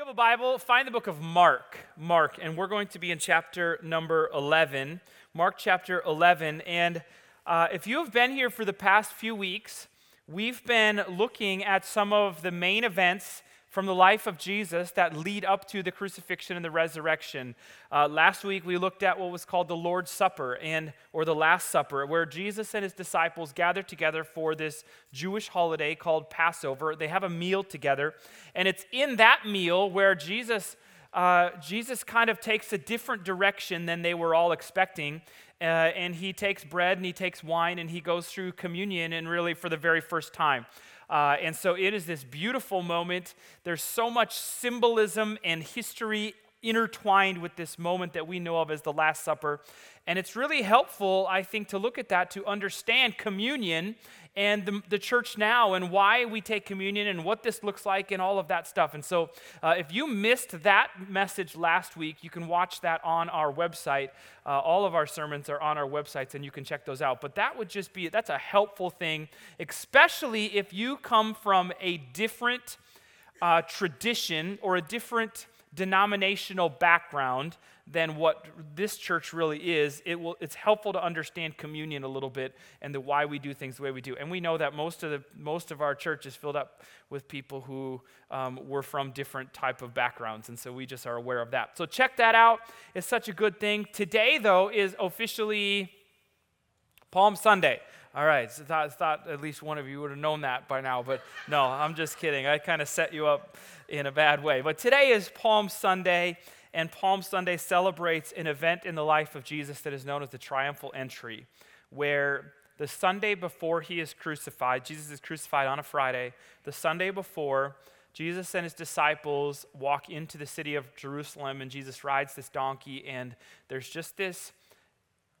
you have a Bible, find the book of Mark. Mark, and we're going to be in chapter number 11. Mark chapter 11. And uh, if you have been here for the past few weeks, we've been looking at some of the main events from the life of Jesus that lead up to the crucifixion and the resurrection. Uh, last week we looked at what was called the Lord's Supper and or the Last Supper, where Jesus and his disciples gather together for this Jewish holiday called Passover. They have a meal together, and it's in that meal where Jesus. Uh, Jesus kind of takes a different direction than they were all expecting. Uh, and he takes bread and he takes wine and he goes through communion and really for the very first time. Uh, and so it is this beautiful moment. There's so much symbolism and history intertwined with this moment that we know of as the Last Supper. And it's really helpful, I think, to look at that to understand communion and the, the, church now and why we take communion and what this looks like and all of that stuff. And so, uh, if you missed that message last week, you can watch that on our website. Uh, all of our sermons are on our websites and you can check those out. But that would just be, that's a helpful thing, especially if you come from a different uh, tradition or a different denominational background than what this church really is, it will, it's helpful to understand communion a little bit and the why we do things the way we do. And we know that most of, the, most of our church is filled up with people who um, were from different type of backgrounds, and so we just are aware of that. So check that out. It's such a good thing. Today, though, is officially Palm Sunday. All right, so I thought at least one of you would have known that by now, but no, I'm just kidding. I kind of set you up in a bad way. But today is Palm Sunday and Palm Sunday celebrates an event in the life of Jesus that is known as the triumphal entry, where the Sunday before he is crucified, Jesus is crucified on a Friday, the Sunday before, Jesus and his disciples walk into the city of Jerusalem, and Jesus rides this donkey, and there's just this,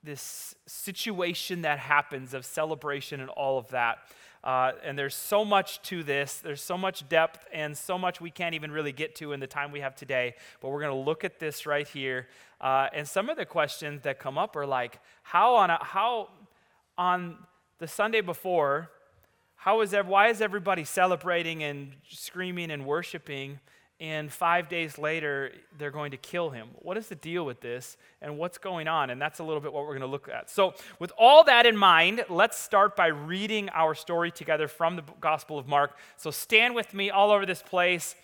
this situation that happens of celebration and all of that. Uh, and there's so much to this. There's so much depth and so much we can't even really get to in the time we have today. But we're going to look at this right here. Uh, and some of the questions that come up are like, how on a, how on the Sunday before, how is why is everybody celebrating and screaming and worshiping? And five days later, they're going to kill him. What is the deal with this, and what's going on? And that's a little bit what we're going to look at. So, with all that in mind, let's start by reading our story together from the Gospel of Mark. So, stand with me all over this place.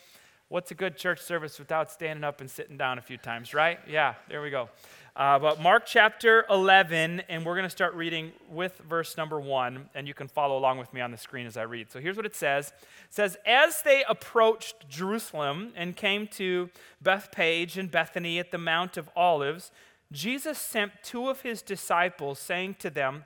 What's a good church service without standing up and sitting down a few times, right? Yeah, there we go. Uh, but Mark chapter 11, and we're going to start reading with verse number 1, and you can follow along with me on the screen as I read. So here's what it says It says, As they approached Jerusalem and came to Bethphage and Bethany at the Mount of Olives, Jesus sent two of his disciples, saying to them,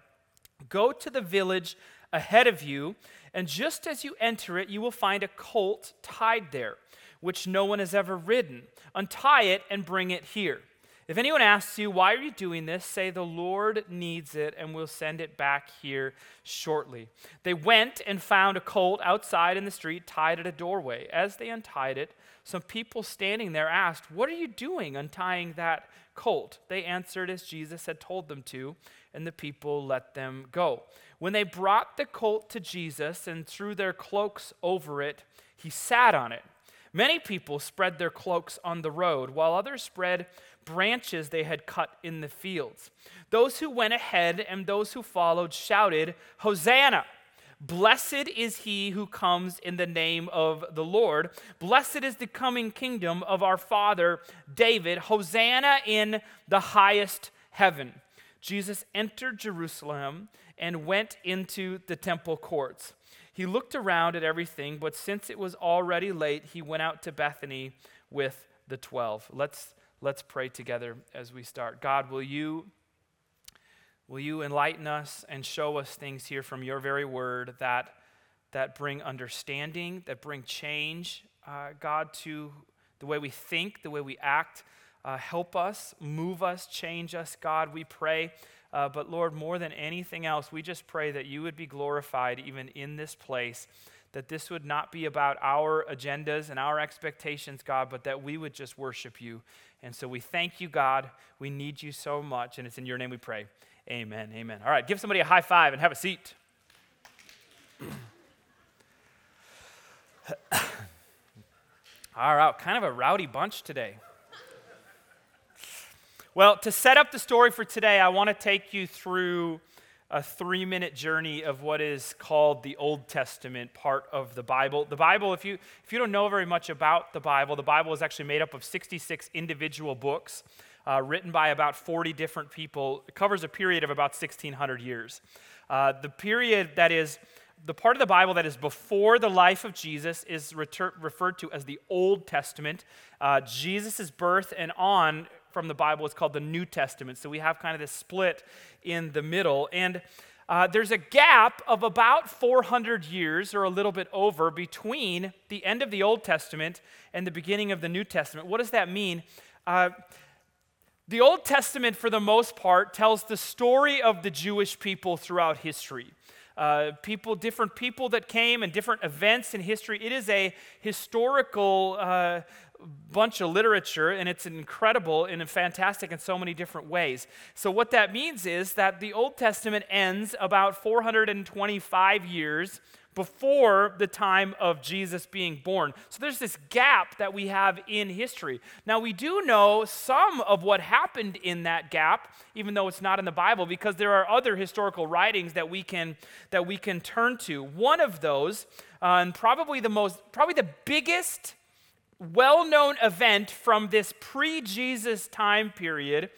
Go to the village ahead of you, and just as you enter it, you will find a colt tied there, which no one has ever ridden. Untie it and bring it here. If anyone asks you, why are you doing this? Say, the Lord needs it and we'll send it back here shortly. They went and found a colt outside in the street tied at a doorway. As they untied it, some people standing there asked, What are you doing untying that colt? They answered as Jesus had told them to, and the people let them go. When they brought the colt to Jesus and threw their cloaks over it, he sat on it. Many people spread their cloaks on the road, while others spread branches they had cut in the fields. Those who went ahead and those who followed shouted, Hosanna! Blessed is he who comes in the name of the Lord. Blessed is the coming kingdom of our father David. Hosanna in the highest heaven. Jesus entered Jerusalem and went into the temple courts. He looked around at everything, but since it was already late, he went out to Bethany with the twelve. Let's Let's pray together as we start. God, will you will you enlighten us and show us things here from your very word that that bring understanding, that bring change, uh, God, to the way we think, the way we act. Uh, help us, move us, change us, God, we pray. Uh, but Lord, more than anything else, we just pray that you would be glorified even in this place that this would not be about our agendas and our expectations, God, but that we would just worship you. And so we thank you, God. We need you so much. And it's in your name we pray. Amen. Amen. All right, give somebody a high five and have a seat. All right, kind of a rowdy bunch today. Well, to set up the story for today, I want to take you through a three minute journey of what is called the Old Testament part of the Bible. The Bible, if you, if you don't know very much about the Bible, the Bible is actually made up of 66 individual books uh, written by about 40 different people. It covers a period of about 1,600 years. Uh, the period that is the part of the Bible that is before the life of Jesus is referred to as the Old Testament. Uh, Jesus' birth and on from the Bible is called the New Testament. So we have kind of this split in the middle. And uh, there's a gap of about 400 years or a little bit over between the end of the Old Testament and the beginning of the New Testament. What does that mean? Uh, the Old Testament, for the most part, tells the story of the Jewish people throughout history. Uh, people, different people that came and different events in history. It is a historical uh, bunch of literature, and it's incredible and fantastic in so many different ways. So, what that means is that the Old Testament ends about 425 years before the time of Jesus being born. So there's this gap that we have in history. Now, we do know some of what happened in that gap, even though it's not in the Bible, because there are other historical writings that we can, that we can turn to. One of those, uh, and probably the most, probably the biggest well known event from this pre Jesus time period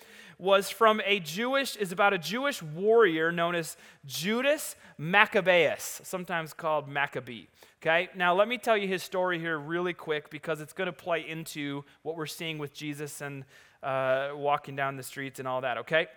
was from a Jewish, is about a Jewish warrior known as Judas Maccabeus, sometimes called Maccabee. Okay, now let me tell you his story here really quick because it's going to play into what we're seeing with Jesus and uh, walking down the streets and all that, okay?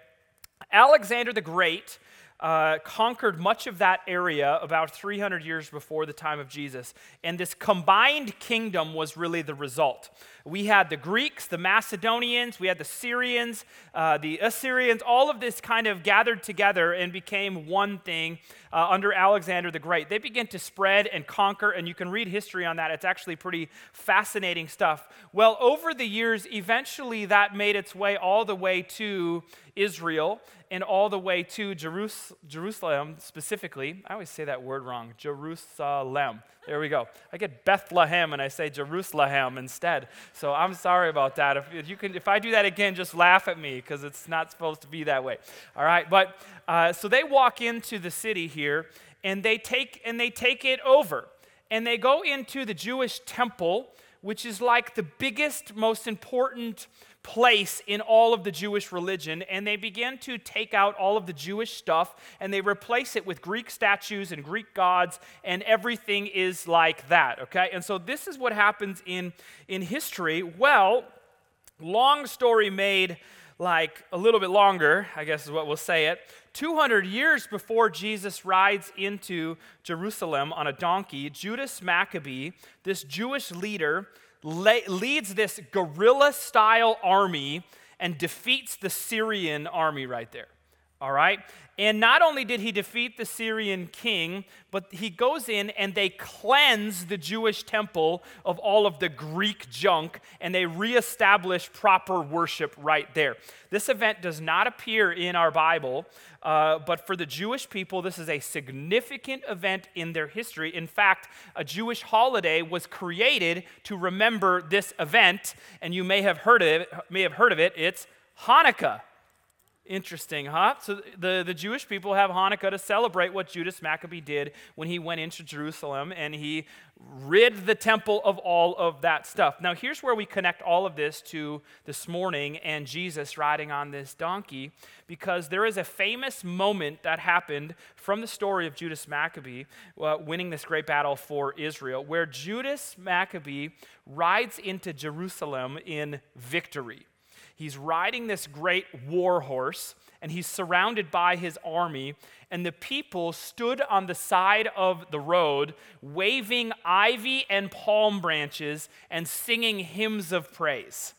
Alexander the Great uh, conquered much of that area about 300 years before the time of Jesus. And this combined kingdom was really the result. We had the Greeks, the Macedonians, we had the Syrians, uh, the Assyrians, all of this kind of gathered together and became one thing uh, under Alexander the Great. They began to spread and conquer, and you can read history on that. It's actually pretty fascinating stuff. Well, over the years, eventually that made its way all the way to Israel and all the way to Jerusalem specifically. I always say that word wrong Jerusalem. There we go. I get Bethlehem and I say Jerusalem instead. So I'm sorry about that. If, if you can, if I do that again, just laugh at me because it's not supposed to be that way. All right. But uh, so they walk into the city here and they take and they take it over and they go into the Jewish temple, which is like the biggest, most important place in all of the Jewish religion, and they begin to take out all of the Jewish stuff and they replace it with Greek statues and Greek gods, and everything is like that, okay? And so this is what happens in, in history. Well, long story made like a little bit longer, I guess is what we'll say it. 200 years before Jesus rides into Jerusalem on a donkey, Judas Maccabee, this Jewish leader, leads this guerrilla style army and defeats the Syrian army right there. All right? And not only did he defeat the Syrian king, but he goes in and they cleanse the Jewish temple of all of the Greek junk and they reestablish proper worship right there. This event does not appear in our Bible, uh, but for the Jewish people, this is a significant event in their history. In fact, a Jewish holiday was created to remember this event, and you may have heard of it. May have heard of it. It's Hanukkah. Interesting, huh? So the, the Jewish people have Hanukkah to celebrate what Judas Maccabee did when he went into Jerusalem and he rid the temple of all of that stuff. Now, here's where we connect all of this to this morning and Jesus riding on this donkey, because there is a famous moment that happened from the story of Judas Maccabee uh, winning this great battle for Israel, where Judas Maccabee rides into Jerusalem in victory. He's riding this great war horse and he's surrounded by his army. And the people stood on the side of the road, waving ivy and palm branches and singing hymns of praise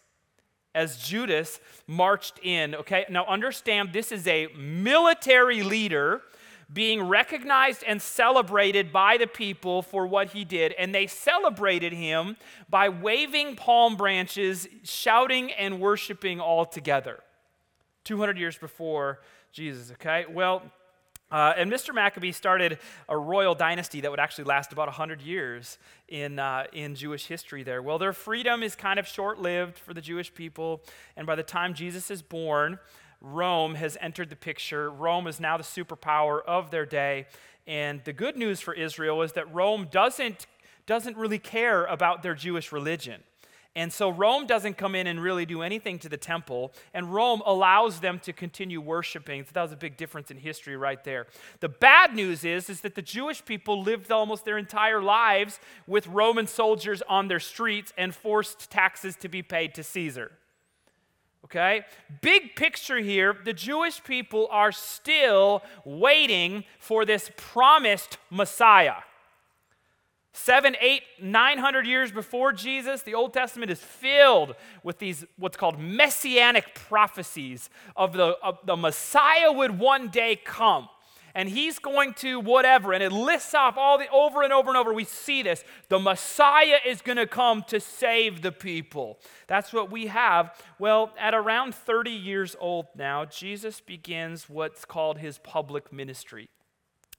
as Judas marched in. Okay, now understand this is a military leader being recognized and celebrated by the people for what he did. And they celebrated him by waving palm branches, shouting and worshiping all together. 200 years before Jesus, okay? Well, Uh, and Mr. Maccabee started a royal dynasty that would actually last about 100 years in, uh, in Jewish history there. Well, their freedom is kind of short lived for the Jewish people. And by the time Jesus is born, Rome has entered the picture. Rome is now the superpower of their day. And the good news for Israel is that Rome doesn't, doesn't really care about their Jewish religion. And so Rome doesn't come in and really do anything to the temple, and Rome allows them to continue worshiping. So that was a big difference in history right there. The bad news is, is that the Jewish people lived almost their entire lives with Roman soldiers on their streets and forced taxes to be paid to Caesar. Okay? Big picture here, the Jewish people are still waiting for this promised Messiah. Seven, eight, nine hundred years before Jesus, the Old Testament is filled with these what's called messianic prophecies of the, of the Messiah would one day come. And he's going to whatever, and it lists off all the over and over and over. We see this. The Messiah is going to come to save the people. That's what we have. Well, at around 30 years old now, Jesus begins what's called his public ministry.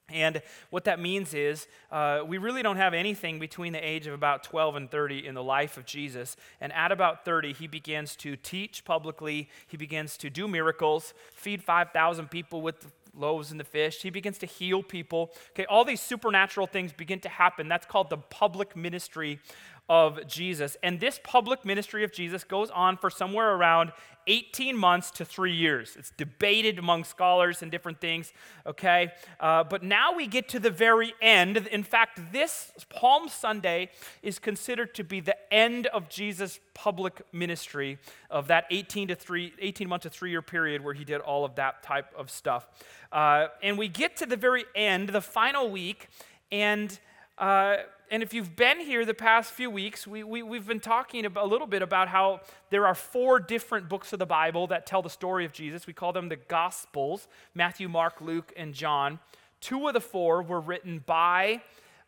And what that means is uh, we really don't have anything between the age of about 12 and 30 in the life of Jesus. And at about 30, he begins to teach publicly. He begins to do miracles, feed 5,000 people with loaves and the fish. He begins to heal people. Okay, all these supernatural things begin to happen. That's called the public ministry of Jesus. And this public ministry of Jesus goes on for somewhere around 18 months to three years. It's debated among scholars and different things, okay? Uh, but now we get to the very end. In fact, this Palm Sunday is considered to be the end of Jesus' public ministry of that 18 to three, 18 month to three year period where he did all of that type of stuff. Uh, and we get to the very end, the final week, and uh, and if you've been here the past few weeks, we, we, we've been talking a little bit about how there are four different books of the Bible that tell the story of Jesus. We call them the Gospels Matthew, Mark, Luke, and John. Two of the four were written by,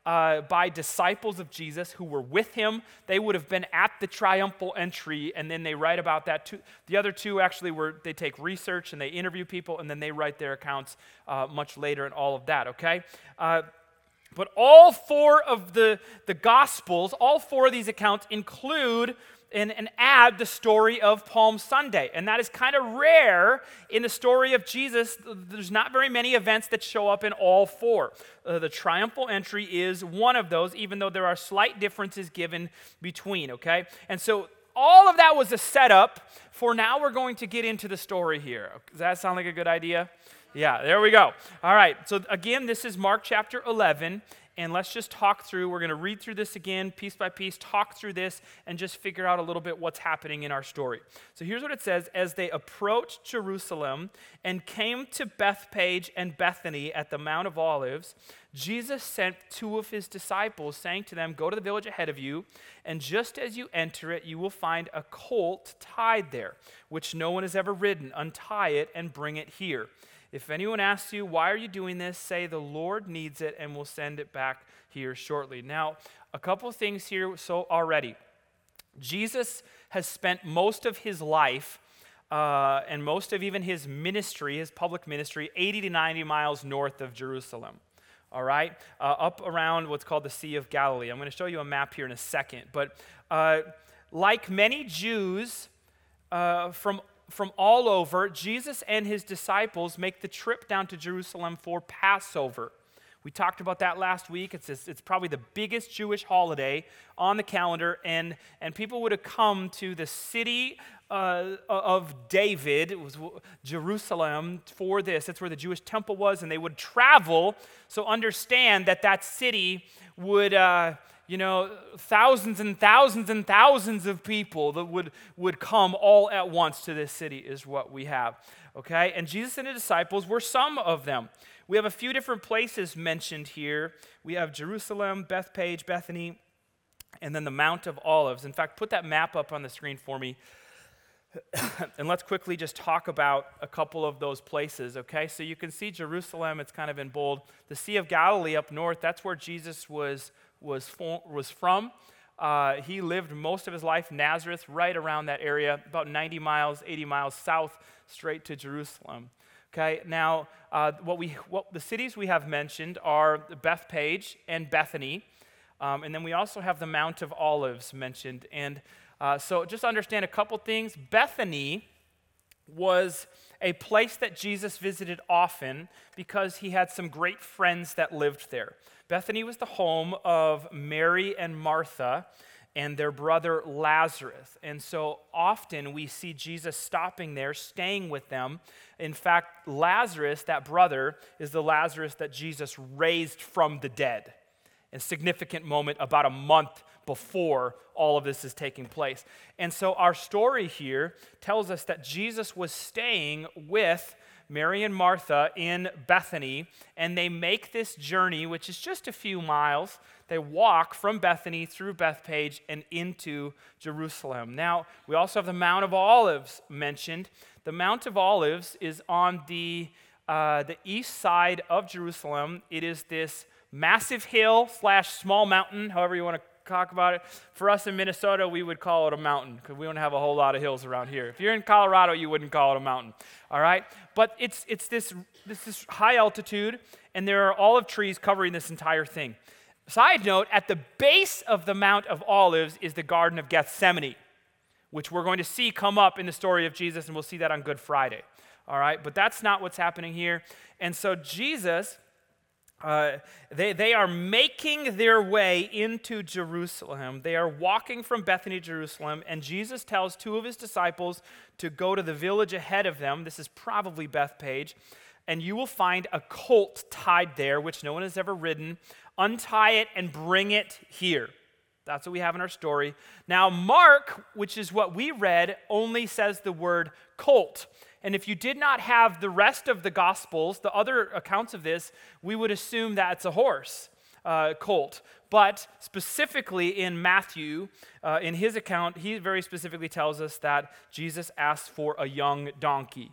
uh, by disciples of Jesus who were with him. They would have been at the triumphal entry, and then they write about that. Two, the other two actually were, they take research and they interview people, and then they write their accounts uh, much later and all of that, okay? Uh, but all four of the, the Gospels, all four of these accounts include and, and add the story of Palm Sunday. And that is kind of rare in the story of Jesus. There's not very many events that show up in all four. Uh, the triumphal entry is one of those, even though there are slight differences given between, okay? And so all of that was a setup for now we're going to get into the story here. Does that sound like a good idea? Yeah, there we go. All right. So again, this is Mark chapter 11 and let's just talk through. We're going to read through this again, piece by piece, talk through this, and just figure out a little bit what's happening in our story. So here's what it says As they approached Jerusalem and came to Bethphage and Bethany at the Mount of Olives, Jesus sent two of his disciples, saying to them, Go to the village ahead of you, and just as you enter it, you will find a colt tied there, which no one has ever ridden. Untie it and bring it here. If anyone asks you, Why are you doing this? say, The Lord needs it and we'll send it back here shortly. Now, a couple things here so already. Jesus has spent most of his life uh, and most of even his ministry, his public ministry, 80 to 90 miles north of Jerusalem. All right? Uh, up around what's called the Sea of Galilee. I'm going to show you a map here in a second. But uh, like many Jews uh, from from all over, Jesus and his disciples make the trip down to Jerusalem for Passover. We talked about that last week. It's, it's probably the biggest Jewish holiday on the calendar, and, and people would have come to the city uh, of David, it was Jerusalem, for this. That's where the Jewish temple was, and they would travel. So understand that that city would. Uh, you know, thousands and thousands and thousands of people that would, would come all at once to this city, is what we have. Okay? And Jesus and the disciples were some of them. We have a few different places mentioned here. We have Jerusalem, Bethphage, Bethany, and then the Mount of Olives. In fact, put that map up on the screen for me. and let's quickly just talk about a couple of those places, okay? So you can see Jerusalem, it's kind of in bold. The Sea of Galilee up north, that's where Jesus was was, for, was from. Uh, he lived most of his life Nazareth, right around that area, about 90 miles, 80 miles south, straight to Jerusalem. Okay, now uh, what we, what the cities we have mentioned are Bethphage and Bethany, um, and then we also have the Mount of Olives mentioned. And uh, so just understand a couple things. Bethany was a place that Jesus visited often because he had some great friends that lived there. Bethany was the home of Mary and Martha and their brother Lazarus. And so often we see Jesus stopping there, staying with them. In fact, Lazarus, that brother, is the Lazarus that Jesus raised from the dead. A significant moment about a month before all of this is taking place. And so our story here tells us that Jesus was staying with Mary and Martha in Bethany, and they make this journey, which is just a few miles. They walk from Bethany through Bethphage and into Jerusalem. Now, we also have the Mount of Olives mentioned. The Mount of Olives is on the, uh, the east side of Jerusalem. It is this massive hill slash small mountain, however you want to talk about it. For us in Minnesota, we would call it a mountain because we don't have a whole lot of hills around here. If you're in Colorado, you wouldn't call it a mountain. All right? But it's, it's this, this, this high altitude, and there are olive trees covering this entire thing. Side note, at the base of the Mount of Olives is the Garden of Gethsemane, which we're going to see come up in the story of Jesus, and we'll see that on Good Friday. All right? But that's not what's happening here. And so Jesus uh, they, they are making their way into Jerusalem. They are walking from Bethany, Jerusalem, and Jesus tells two of his disciples to go to the village ahead of them. This is probably Bethphage. And you will find a colt tied there, which no one has ever ridden. Untie it and bring it here. That's what we have in our story. Now, Mark, which is what we read, only says the word colt. And if you did not have the rest of the Gospels, the other accounts of this, we would assume that it's a horse, uh, colt. But specifically in Matthew, uh, in his account, he very specifically tells us that Jesus asked for a young donkey.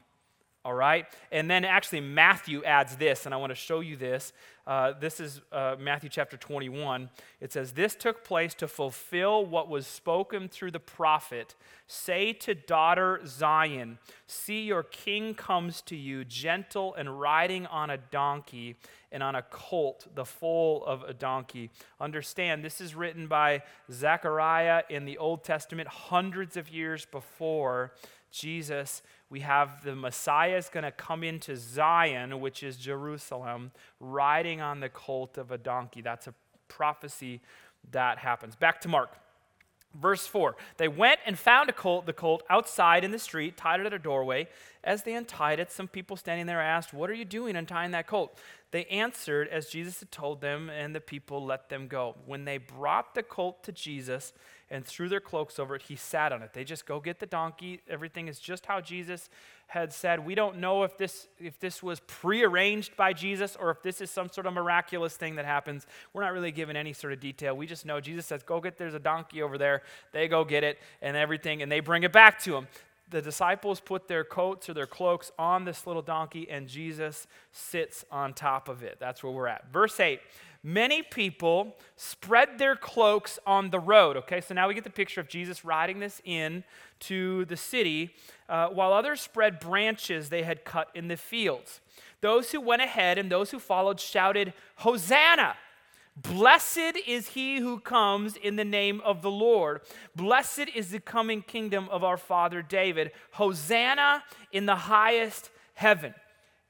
All right? And then actually, Matthew adds this, and I want to show you this. Uh, this is uh, Matthew chapter 21. It says, This took place to fulfill what was spoken through the prophet. Say to daughter Zion, See, your king comes to you, gentle and riding on a donkey and on a colt, the foal of a donkey. Understand, this is written by Zechariah in the Old Testament hundreds of years before Jesus we have the Messiah is going to come into Zion, which is Jerusalem, riding on the colt of a donkey. That's a prophecy that happens. Back to Mark. Verse 4 They went and found a colt, the colt outside in the street, tied it at a doorway. As they untied it, some people standing there asked, What are you doing untying that colt? They answered as Jesus had told them, and the people let them go. When they brought the colt to Jesus, and threw their cloaks over it. He sat on it. They just go get the donkey. Everything is just how Jesus had said. We don't know if this if this was prearranged by Jesus or if this is some sort of miraculous thing that happens. We're not really given any sort of detail. We just know Jesus says, "Go get there's a donkey over there." They go get it and everything and they bring it back to him. The disciples put their coats or their cloaks on this little donkey and Jesus sits on top of it. That's where we're at. Verse 8 many people spread their cloaks on the road. Okay, so now we get the picture of Jesus riding this in to the city, uh, while others spread branches they had cut in the fields. Those who went ahead and those who followed shouted, Hosanna! Blessed is he who comes in the name of the Lord. Blessed is the coming kingdom of our father David. Hosanna in the highest heaven.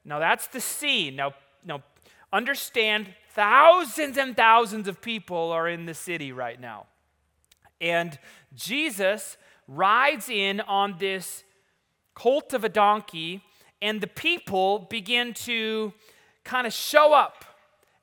Now that's the scene. Now, now understand thousands and thousands of people are in the city right now. And Jesus rides in on this colt of a donkey, and the people begin to kind of show up.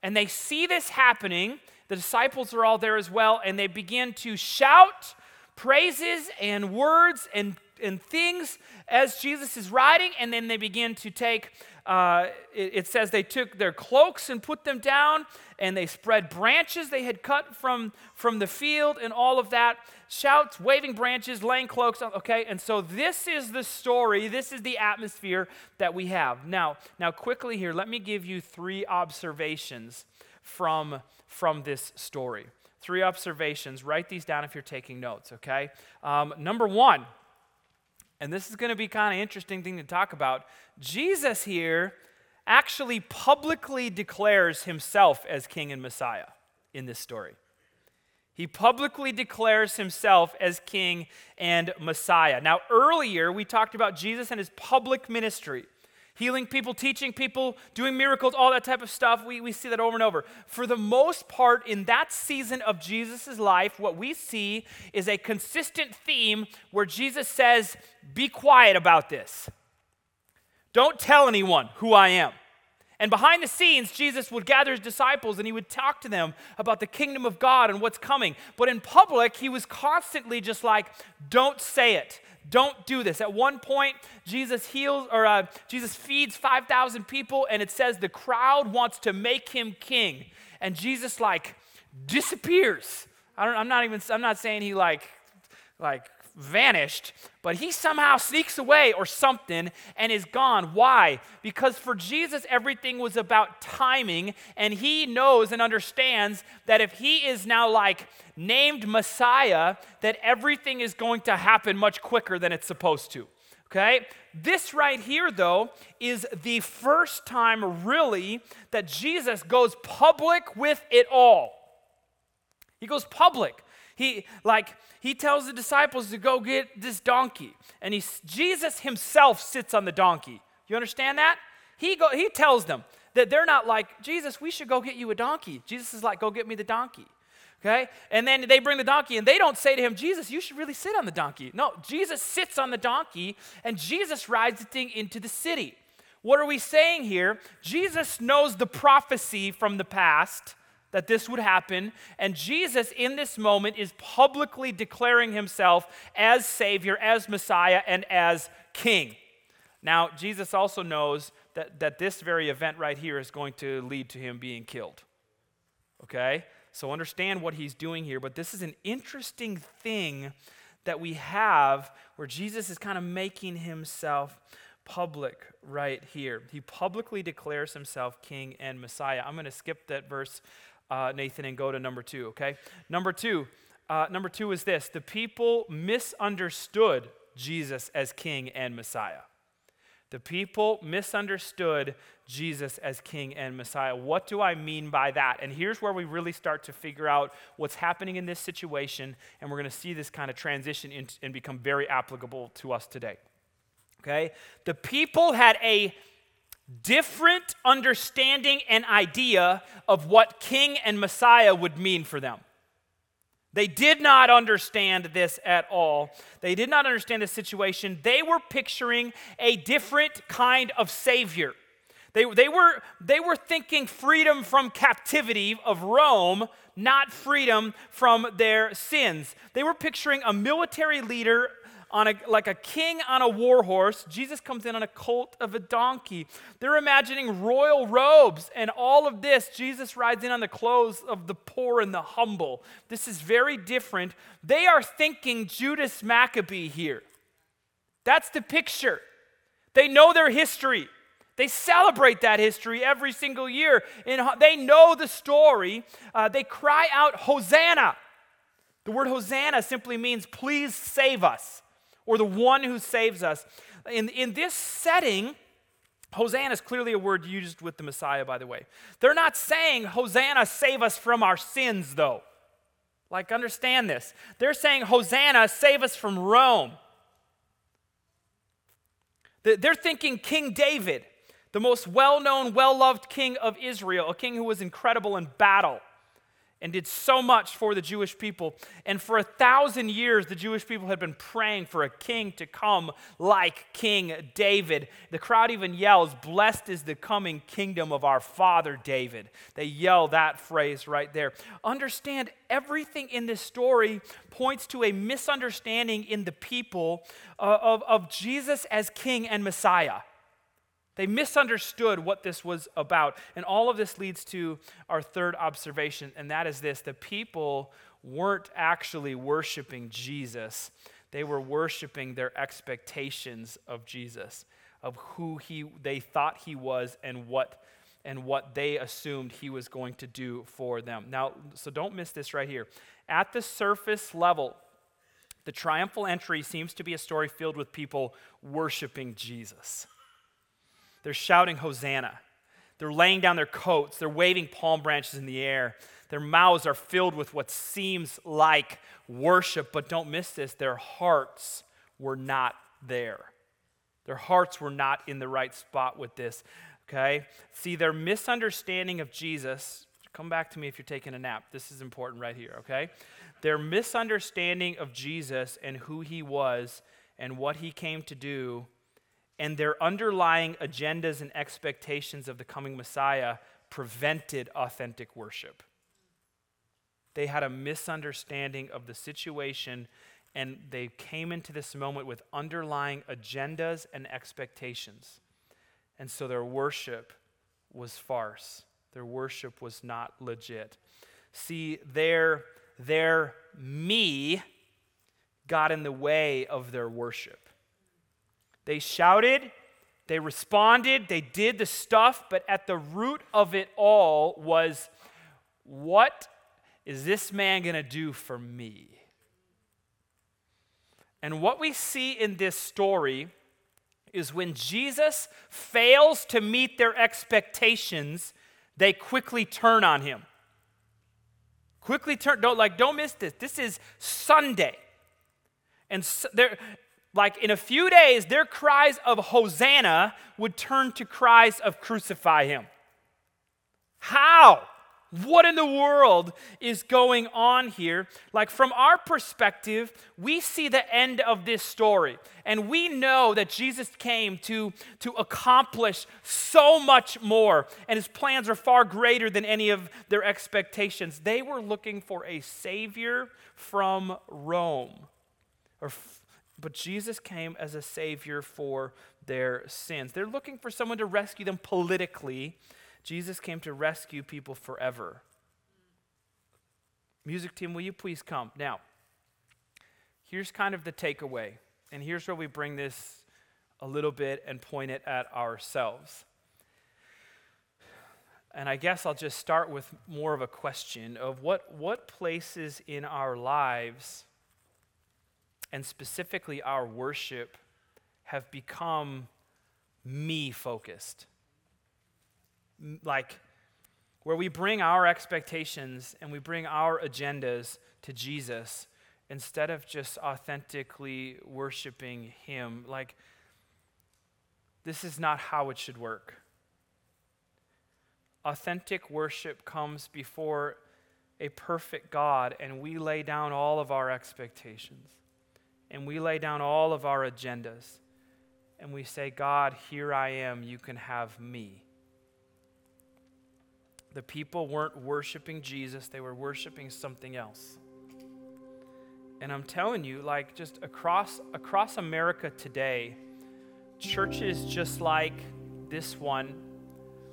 And they see this happening. The disciples are all there as well, and they begin to shout praises and words and, and things as Jesus is riding, and then they begin to take uh, it, it, says they took their cloaks and put them down, and they spread branches they had cut from, from the field, and all of that. Shouts, waving branches, laying cloaks. Okay, and so this is the story. This is the atmosphere that we have. Now, now quickly here, let me give you three observations from, from this story. Three observations. Write these down if you're taking notes. Okay. Um, number one and this is going to be kind of interesting thing to talk about. Jesus here actually publicly declares himself as king and Messiah in this story. He publicly declares himself as king and Messiah. Now, earlier we talked about Jesus and his public ministry healing people, teaching people, doing miracles, all that type of stuff. We, we see that over and over. For the most part, in that season of Jesus' life, what we see is a consistent theme where Jesus says, Be quiet about this. Don't tell anyone who I am. And behind the scenes, Jesus would gather his disciples and he would talk to them about the kingdom of God and what's coming. But in public, he was constantly just like, don't say it. Don't do this. At one point, Jesus heals or uh, Jesus feeds 5,000 people, and it says the crowd wants to make him king. And Jesus, like, disappears. I don't, I'm not even, I'm not saying he, like, like vanished, but he somehow sneaks away or something and is gone. Why? Because for Jesus, everything was about timing, and he knows and understands that if he is now like named Messiah, that everything is going to happen much quicker than it's supposed to. Okay? This right here, though, is the first time really that Jesus goes public with it all. He goes public. He like he tells the disciples to go get this donkey, and he Jesus himself sits on the donkey. You understand that? He go he tells them that they're not like Jesus. We should go get you a donkey. Jesus is like, go get me the donkey. Okay? And then they bring the donkey, and they don't say to him, Jesus, you should really sit on the donkey. No, Jesus sits on the donkey, and Jesus rides the thing into the city. What are we saying here? Jesus knows the prophecy from the past that this would happen. And Jesus, in this moment, is publicly declaring himself as Savior, as Messiah, and as King. Now, Jesus also knows that, that this very event right here is going to lead to him being killed. Okay? So understand what he's doing here. But this is an interesting thing that we have where Jesus is kind of making himself public right here. He publicly declares himself king and Messiah. I'm going to skip that verse uh, Nathan, and go to number two, okay? Number two, uh, number two is this the people misunderstood Jesus as king and Messiah. The people misunderstood Jesus as king and Messiah. What do I mean by that? And here's where we really start to figure out what's happening in this situation, and we're going to see this kind of transition in, and become very applicable to us today. Okay? The people had a different understanding and idea of what king and Messiah would mean for them. They did not understand this at all. They did not understand the situation. They were picturing a different kind of Savior. They, they, were, they were thinking freedom from captivity of Rome, not freedom from their sins. They were picturing a military leader on a, like a king on a war horse. Jesus comes in on a colt of a donkey. They're imagining royal robes and all of this. Jesus rides in on the clothes of the poor and the humble. This is very different. They are thinking Judas Maccabee here. That's the picture. They know their history. They celebrate that history every single year. And they know the story. Uh, they cry out, Hosanna. The word Hosanna simply means, please save us or the one who saves us. In, in this setting, Hosanna is clearly a word used with the Messiah, by the way. They're not saying, Hosanna, save us from our sins, though. Like, understand this. They're saying, Hosanna, save us from Rome. They're thinking King David, the most well known, well loved king of Israel, a king who was incredible in battle and did so much for the Jewish people. And for a thousand years, the Jewish people had been praying for a king to come like King David. The crowd even yells, Blessed is the coming kingdom of our father David. They yell that phrase right there. Understand, everything in this story points to a misunderstanding in the people uh, of, of Jesus as king and Messiah. They misunderstood what this was about. And all of this leads to our third observation, and that is this the people weren't actually worshiping Jesus, they were worshiping their expectations of Jesus, of who he, they thought he was and what. And what they assumed he was going to do for them. Now, so don't miss this right here. At the surface level, The triumphal entry seems to be a story filled with people worshiping Jesus. They're shouting, Hosanna. They're laying down their coats. They're waving palm branches in the air. Their mouths are filled with what seems like worship, but don't miss this their hearts were not there. Their hearts were not in the right spot with this. Okay? See, their misunderstanding of Jesus, come back to me if you're taking a nap. This is important right here, okay? Their misunderstanding of Jesus and who he was and what he came to do, and their underlying agendas and expectations of the coming Messiah prevented authentic worship. They had a misunderstanding of the situation and they came into this moment with underlying agendas and expectations. And so their worship was farce. Their worship was not legit. See, their, their me got in the way of their worship. They shouted, they responded, they did the stuff, but at the root of it all was what is this man going to do for me? And what we see in this story is when Jesus fails to meet their expectations, they quickly turn on him. Quickly turn, don't like, don't miss this. This is Sunday. And so they're like in a few days, their cries of Hosanna would turn to cries of crucify him. How? What in the world is going on here? Like, from our perspective, we see the end of this story, and we know that Jesus came to, to accomplish so much more, and his plans are far greater than any of their expectations. They were looking for a savior from Rome, or, but Jesus came as a savior for their sins. They're looking for someone to rescue them politically Jesus came to rescue people forever. Music team, will you please come? Now, here's kind of the takeaway, and here's where we bring this a little bit and point it at ourselves. And I guess I'll just start with more of a question of what, what places in our lives, and specifically our worship, have become me focused like where we bring our expectations and we bring our agendas to Jesus instead of just authentically worshiping Him. Like, this is not how it should work. Authentic worship comes before a perfect God, and we lay down all of our expectations, and we lay down all of our agendas, and we say, God, here I am, you can have me. The people weren't worshiping Jesus, they were worshiping something else. And I'm telling you, like just across across America today, churches just like this one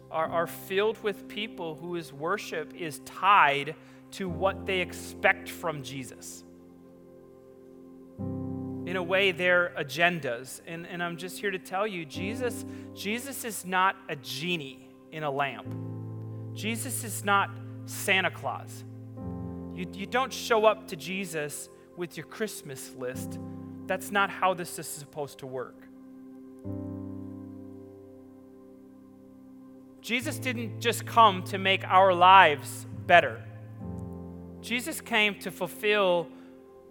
are, are filled with people whose worship is tied to what they expect from Jesus. In a way, their agendas. And, and I'm just here to tell you, Jesus, Jesus is not a genie in a lamp. Jesus is not Santa Claus. You, you don't show up to Jesus with your Christmas list. That's not how this is supposed to work. Jesus didn't just come to make our lives better. Jesus came to fulfill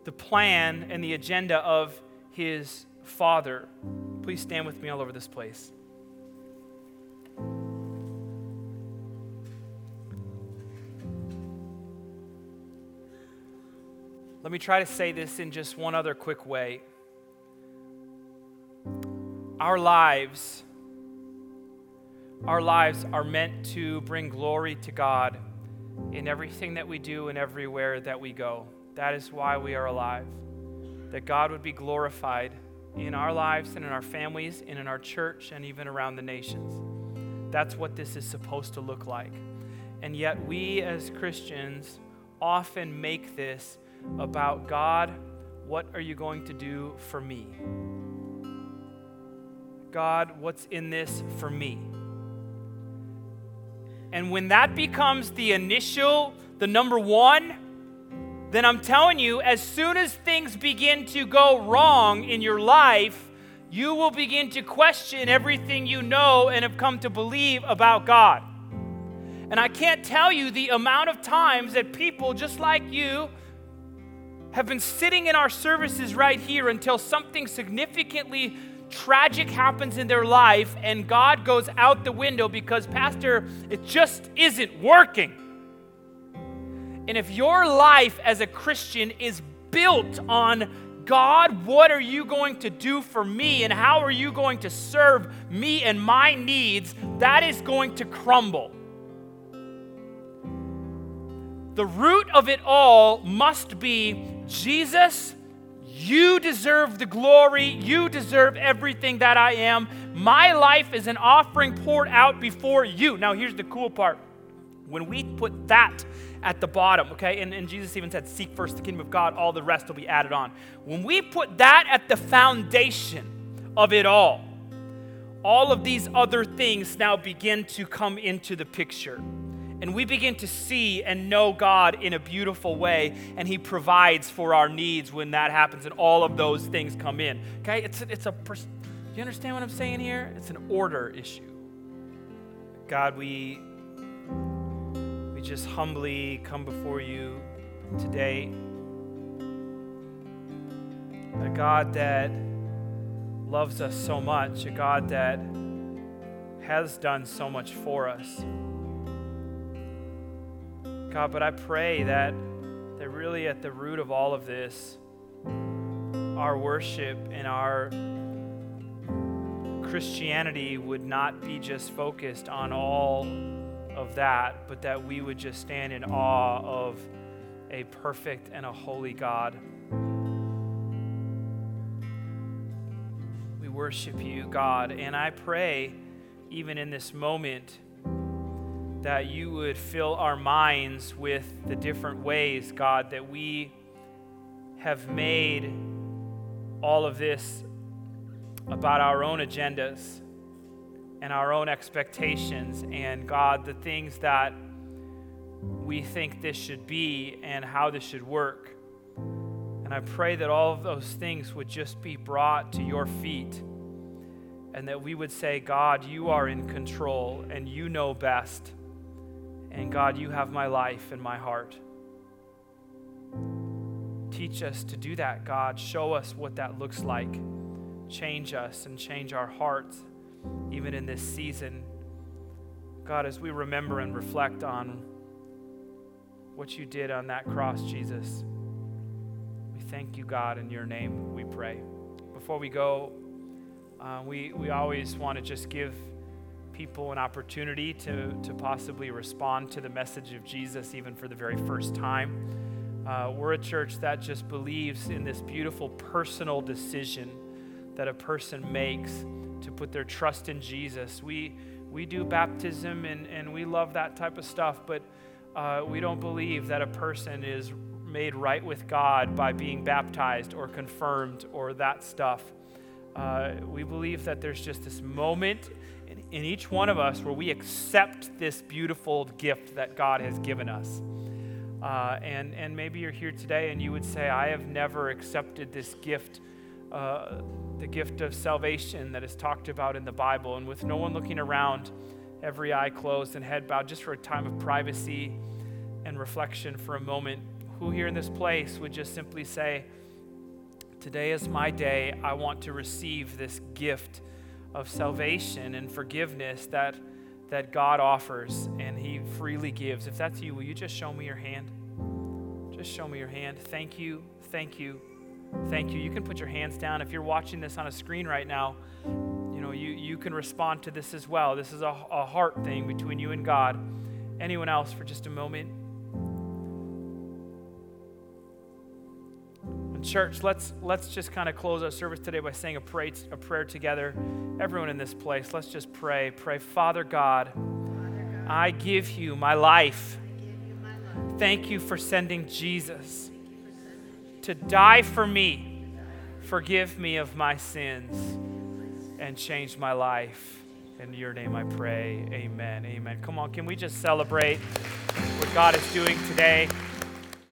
the plan and the agenda of his Father. Please stand with me all over this place. Let me try to say this in just one other quick way. Our lives, our lives are meant to bring glory to God in everything that we do and everywhere that we go. That is why we are alive. That God would be glorified in our lives and in our families and in our church and even around the nations. That's what this is supposed to look like. And yet, we as Christians often make this about God, what are you going to do for me? God, what's in this for me? And when that becomes the initial, the number one, then I'm telling you, as soon as things begin to go wrong in your life, you will begin to question everything you know and have come to believe about God. And I can't tell you the amount of times that people just like you have been sitting in our services right here until something significantly tragic happens in their life and God goes out the window because, Pastor, it just isn't working. And if your life as a Christian is built on God, what are you going to do for me and how are you going to serve me and my needs? That is going to crumble. The root of it all must be Jesus you deserve the glory. You deserve everything that I am. My life is an offering poured out before you. Now, here's the cool part. When we put that at the bottom, okay, and, and Jesus even said, Seek first the kingdom of God, all the rest will be added on. When we put that at the foundation of it all, all of these other things now begin to come into the picture and we begin to see and know God in a beautiful way, and He provides for our needs when that happens, and all of those things come in. Okay, it's a, it's a. Pers- Do you understand what I'm saying here? It's an order issue. God, we we just humbly come before you today. A God that loves us so much, a God that has done so much for us. God, but I pray that, that really at the root of all of this, our worship and our Christianity would not be just focused on all of that, but that we would just stand in awe of a perfect and a holy God. We worship you, God, and I pray, even in this moment, that you would fill our minds with the different ways, God, that we have made all of this about our own agendas and our own expectations, and God, the things that we think this should be and how this should work. And I pray that all of those things would just be brought to your feet and that we would say, God, you are in control and you know best. And God, you have my life and my heart. Teach us to do that, God. Show us what that looks like. Change us and change our hearts, even in this season. God, as we remember and reflect on what you did on that cross, Jesus, we thank you, God, in your name we pray. Before we go, uh, we, we always want to just give people an opportunity to, to possibly respond to the message of Jesus, even for the very first time. Uh, we're a church that just believes in this beautiful personal decision that a person makes to put their trust in Jesus. We, we do baptism and, and we love that type of stuff, but uh, we don't believe that a person is made right with God by being baptized or confirmed or that stuff. Uh, we believe that there's just this moment in each one of us where we accept this beautiful gift that God has given us. Uh, and, and maybe you're here today and you would say, I have never accepted this gift, uh, the gift of salvation that is talked about in the Bible. And with no one looking around, every eye closed and head bowed, just for a time of privacy and reflection for a moment, who here in this place would just simply say, Today is my day. I want to receive this gift of salvation and forgiveness that, that God offers and He freely gives. If that's you, will you just show me your hand? Just show me your hand. Thank you, thank you, thank you. You can put your hands down. If you're watching this on a screen right now, you know, you, you can respond to this as well. This is a, a heart thing between you and God. Anyone else for just a moment? church, let's, let's just kind of close our service today by saying a, pray, a prayer together. Everyone in this place, let's just pray. Pray, Father God, I give you my life. Thank you for sending Jesus to die for me, forgive me of my sins, and change my life. In your name I pray. Amen. Amen. Come on, can we just celebrate what God is doing today?